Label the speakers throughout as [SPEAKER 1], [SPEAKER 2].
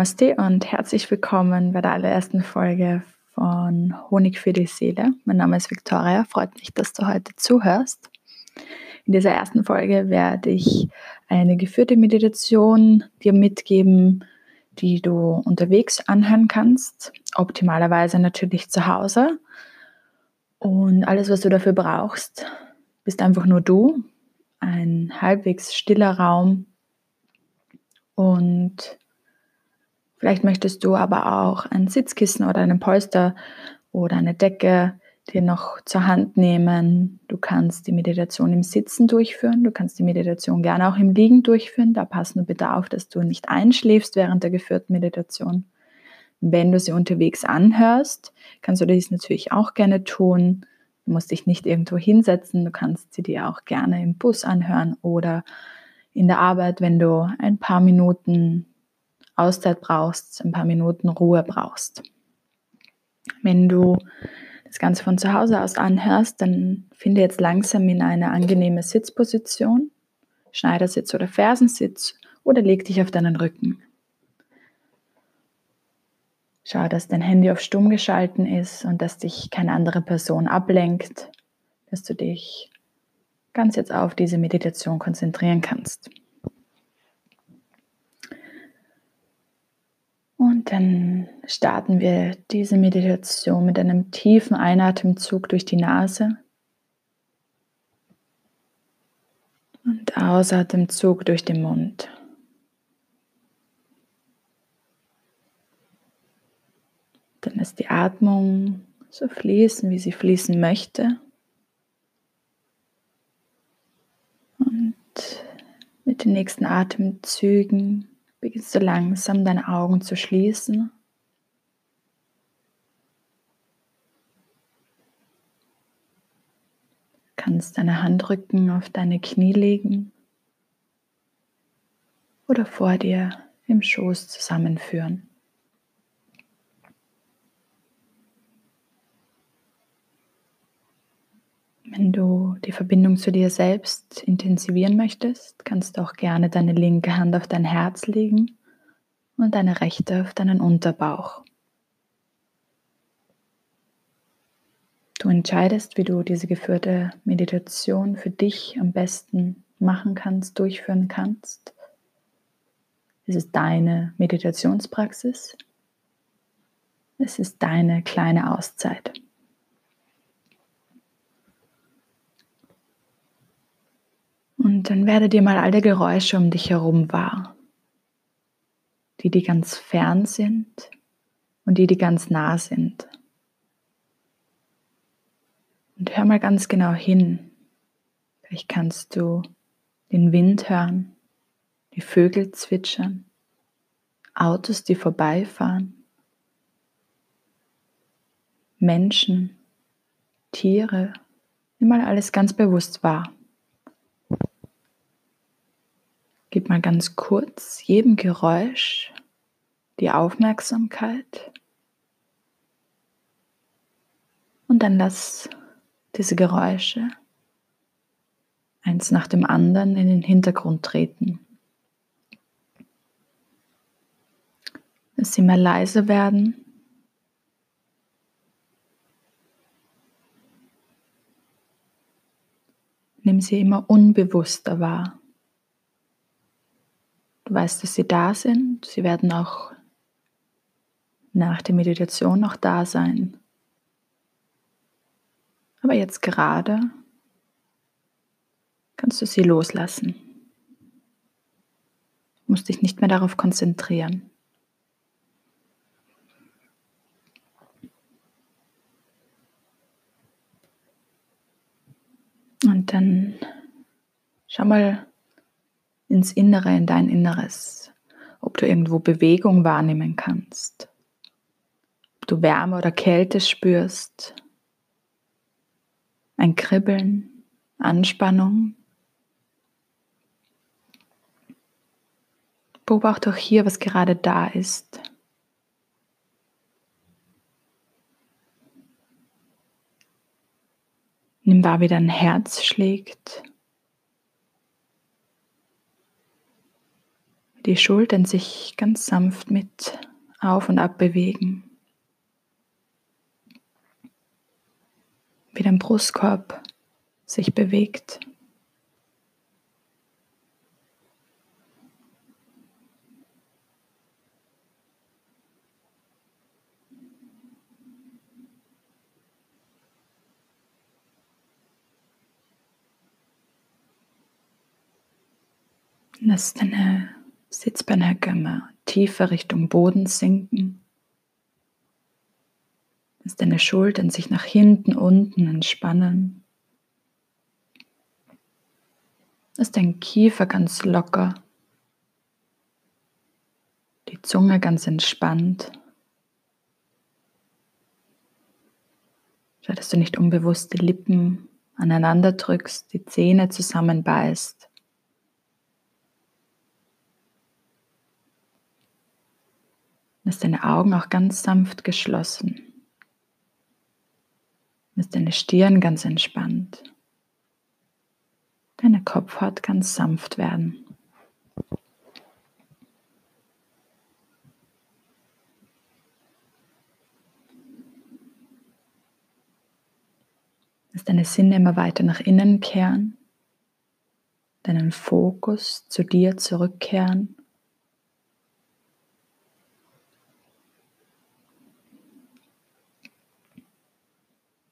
[SPEAKER 1] Namaste und herzlich willkommen bei der allerersten Folge von Honig für die Seele. Mein Name ist Victoria, freut mich, dass du heute zuhörst. In dieser ersten Folge werde ich eine geführte Meditation dir mitgeben, die du unterwegs anhören kannst, optimalerweise natürlich zu Hause. Und alles, was du dafür brauchst, bist einfach nur du, ein halbwegs stiller Raum und Vielleicht möchtest du aber auch ein Sitzkissen oder einen Polster oder eine Decke dir noch zur Hand nehmen. Du kannst die Meditation im Sitzen durchführen. Du kannst die Meditation gerne auch im Liegen durchführen. Da pass nur bitte auf, dass du nicht einschläfst während der geführten Meditation. Wenn du sie unterwegs anhörst, kannst du dies natürlich auch gerne tun. Du musst dich nicht irgendwo hinsetzen. Du kannst sie dir auch gerne im Bus anhören oder in der Arbeit, wenn du ein paar Minuten Auszeit brauchst, ein paar Minuten Ruhe brauchst. Wenn du das Ganze von zu Hause aus anhörst, dann finde jetzt langsam in eine angenehme Sitzposition, Schneidersitz oder Fersensitz oder leg dich auf deinen Rücken. Schau, dass dein Handy auf stumm geschalten ist und dass dich keine andere Person ablenkt, dass du dich ganz jetzt auf diese Meditation konzentrieren kannst. Und dann starten wir diese Meditation mit einem tiefen Einatemzug durch die Nase und Ausatemzug durch den Mund. Dann ist die Atmung so fließen, wie sie fließen möchte. Und mit den nächsten Atemzügen beginnst du langsam deine Augen zu schließen. Du kannst deine Handrücken auf deine Knie legen oder vor dir im Schoß zusammenführen. Wenn du die Verbindung zu dir selbst intensivieren möchtest, kannst du auch gerne deine linke Hand auf dein Herz legen und deine rechte auf deinen Unterbauch. Du entscheidest, wie du diese geführte Meditation für dich am besten machen kannst, durchführen kannst. Es ist deine Meditationspraxis. Es ist deine kleine Auszeit. Und dann werde dir mal alle Geräusche um dich herum wahr, die, die ganz fern sind und die, die ganz nah sind. Und hör mal ganz genau hin. Vielleicht kannst du den Wind hören, die Vögel zwitschern, Autos, die vorbeifahren, Menschen, Tiere, mal alles ganz bewusst wahr. Gib mal ganz kurz jedem Geräusch die Aufmerksamkeit und dann lass diese Geräusche eins nach dem anderen in den Hintergrund treten. Lass sie mal leise werden. Nimm sie immer unbewusster wahr. Du weißt, dass sie da sind. Sie werden auch nach der Meditation noch da sein. Aber jetzt gerade kannst du sie loslassen. Du musst dich nicht mehr darauf konzentrieren. Und dann schau mal, ins Innere, in dein Inneres, ob du irgendwo Bewegung wahrnehmen kannst, ob du Wärme oder Kälte spürst, ein Kribbeln, Anspannung. Beobachte auch hier, was gerade da ist. Nimm wahr, wie dein Herz schlägt. wie die Schultern sich ganz sanft mit auf und ab bewegen. Wie dein Brustkorb sich bewegt. Lass deine Sitzbeinhöcker immer tiefer Richtung Boden sinken. Lass deine Schultern sich nach hinten unten entspannen. Lass dein Kiefer ganz locker. Die Zunge ganz entspannt. Schau, dass du nicht unbewusst die Lippen aneinander drückst, die Zähne zusammenbeißt. Lass deine Augen auch ganz sanft geschlossen. Lass deine Stirn ganz entspannt. Deine Kopfhaut ganz sanft werden. Lass deine Sinne immer weiter nach innen kehren, deinen Fokus zu dir zurückkehren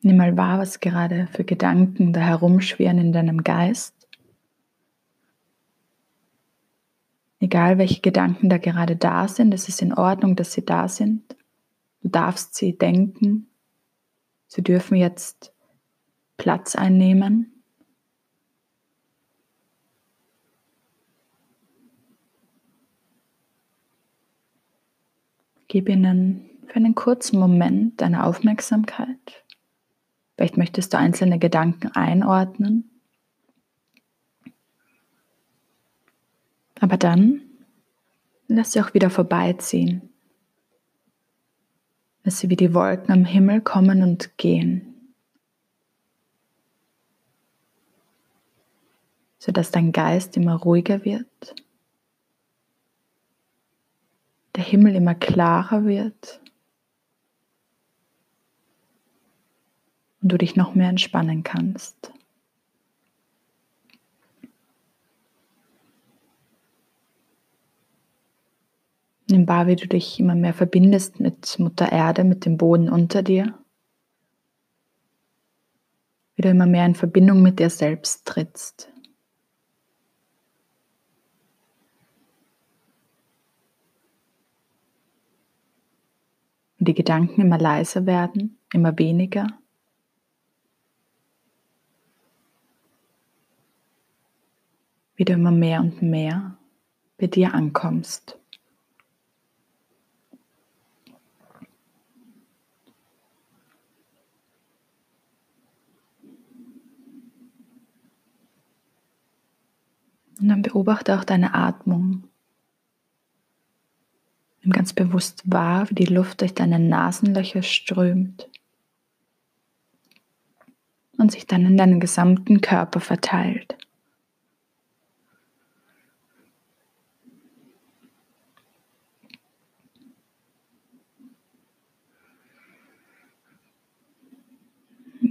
[SPEAKER 1] Nimm mal wahr, was gerade für Gedanken da herumschwirren in deinem Geist. Egal welche Gedanken da gerade da sind, es ist in Ordnung, dass sie da sind. Du darfst sie denken. Sie dürfen jetzt Platz einnehmen. Gib ihnen für einen kurzen Moment deine Aufmerksamkeit. Vielleicht möchtest du einzelne Gedanken einordnen. Aber dann lass sie auch wieder vorbeiziehen. Lass sie wie die Wolken am Himmel kommen und gehen. Sodass dein Geist immer ruhiger wird, der Himmel immer klarer wird und du dich noch mehr entspannen kannst. Nimm wahr, wie du dich immer mehr verbindest mit Mutter Erde, mit dem Boden unter dir. Wie du immer mehr in Verbindung mit dir selbst trittst. Und die Gedanken immer leiser werden, immer weniger. Wie du immer mehr und mehr bei dir ankommst. Und dann beobachte auch deine Atmung. Nimm ganz bewusst wahr, wie die Luft durch deine Nasenlöcher strömt und sich dann in deinen gesamten Körper verteilt.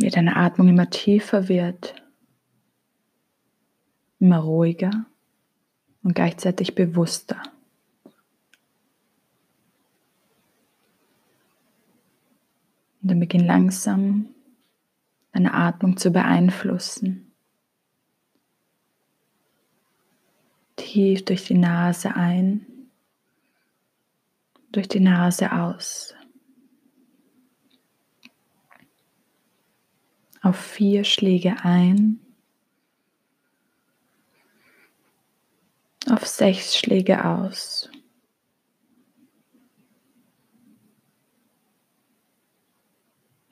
[SPEAKER 1] Wie deine Atmung immer tiefer wird, immer ruhiger und gleichzeitig bewusster. Und dann beginn langsam deine Atmung zu beeinflussen. Tief durch die Nase ein, durch die Nase aus. Auf vier Schläge ein, auf sechs Schläge aus.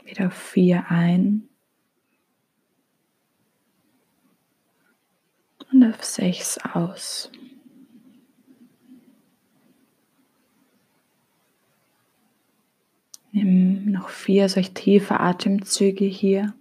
[SPEAKER 1] Wieder auf vier ein und auf sechs aus. Nimm noch vier solch tiefe Atemzüge hier.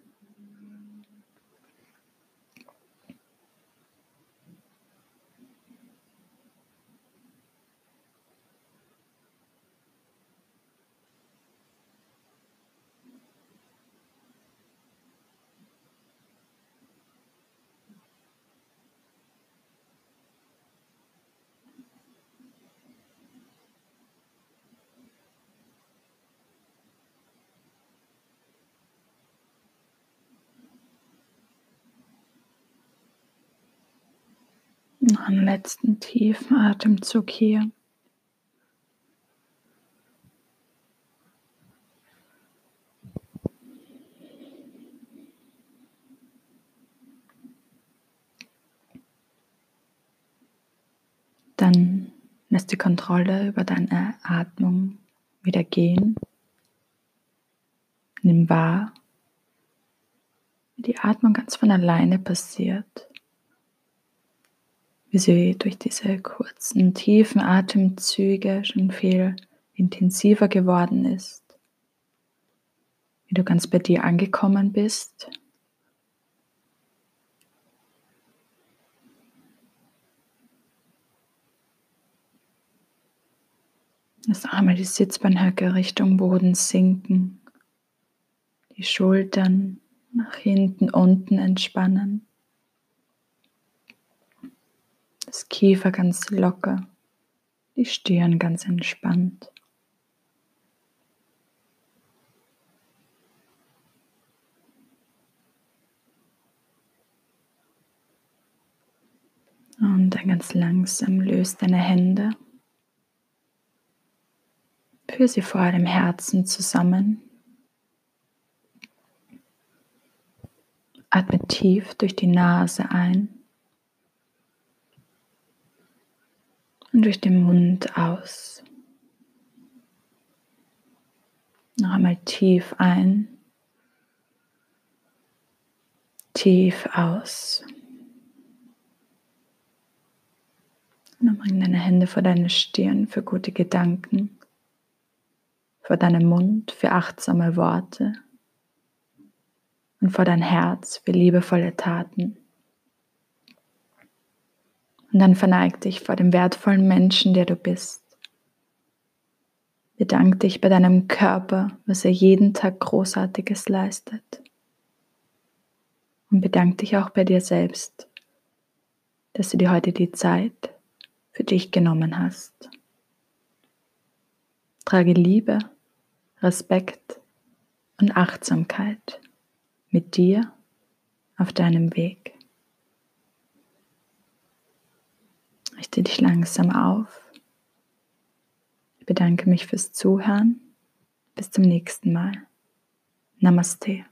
[SPEAKER 1] Einen letzten tiefen Atemzug hier. Dann lässt die Kontrolle über deine Atmung wieder gehen. Nimm wahr, wie die Atmung ganz von alleine passiert wie sie durch diese kurzen, tiefen Atemzüge schon viel intensiver geworden ist, wie du ganz bei dir angekommen bist. Lass einmal die Sitzbeinhöcke Richtung Boden sinken, die Schultern nach hinten unten entspannen. Das Kiefer ganz locker, die Stirn ganz entspannt. Und dann ganz langsam löst deine Hände. Führe sie vor dem Herzen zusammen. Atme tief durch die Nase ein. Und durch den Mund aus. Noch einmal tief ein, tief aus. Und dann bring deine Hände vor deine Stirn für gute Gedanken, vor deinen Mund für achtsame Worte und vor dein Herz für liebevolle Taten. Und dann verneig dich vor dem wertvollen Menschen, der du bist. Bedank dich bei deinem Körper, was er jeden Tag Großartiges leistet. Und bedank dich auch bei dir selbst, dass du dir heute die Zeit für dich genommen hast. Trage Liebe, Respekt und Achtsamkeit mit dir auf deinem Weg. Richte dich langsam auf. Ich bedanke mich fürs Zuhören. Bis zum nächsten Mal. Namaste.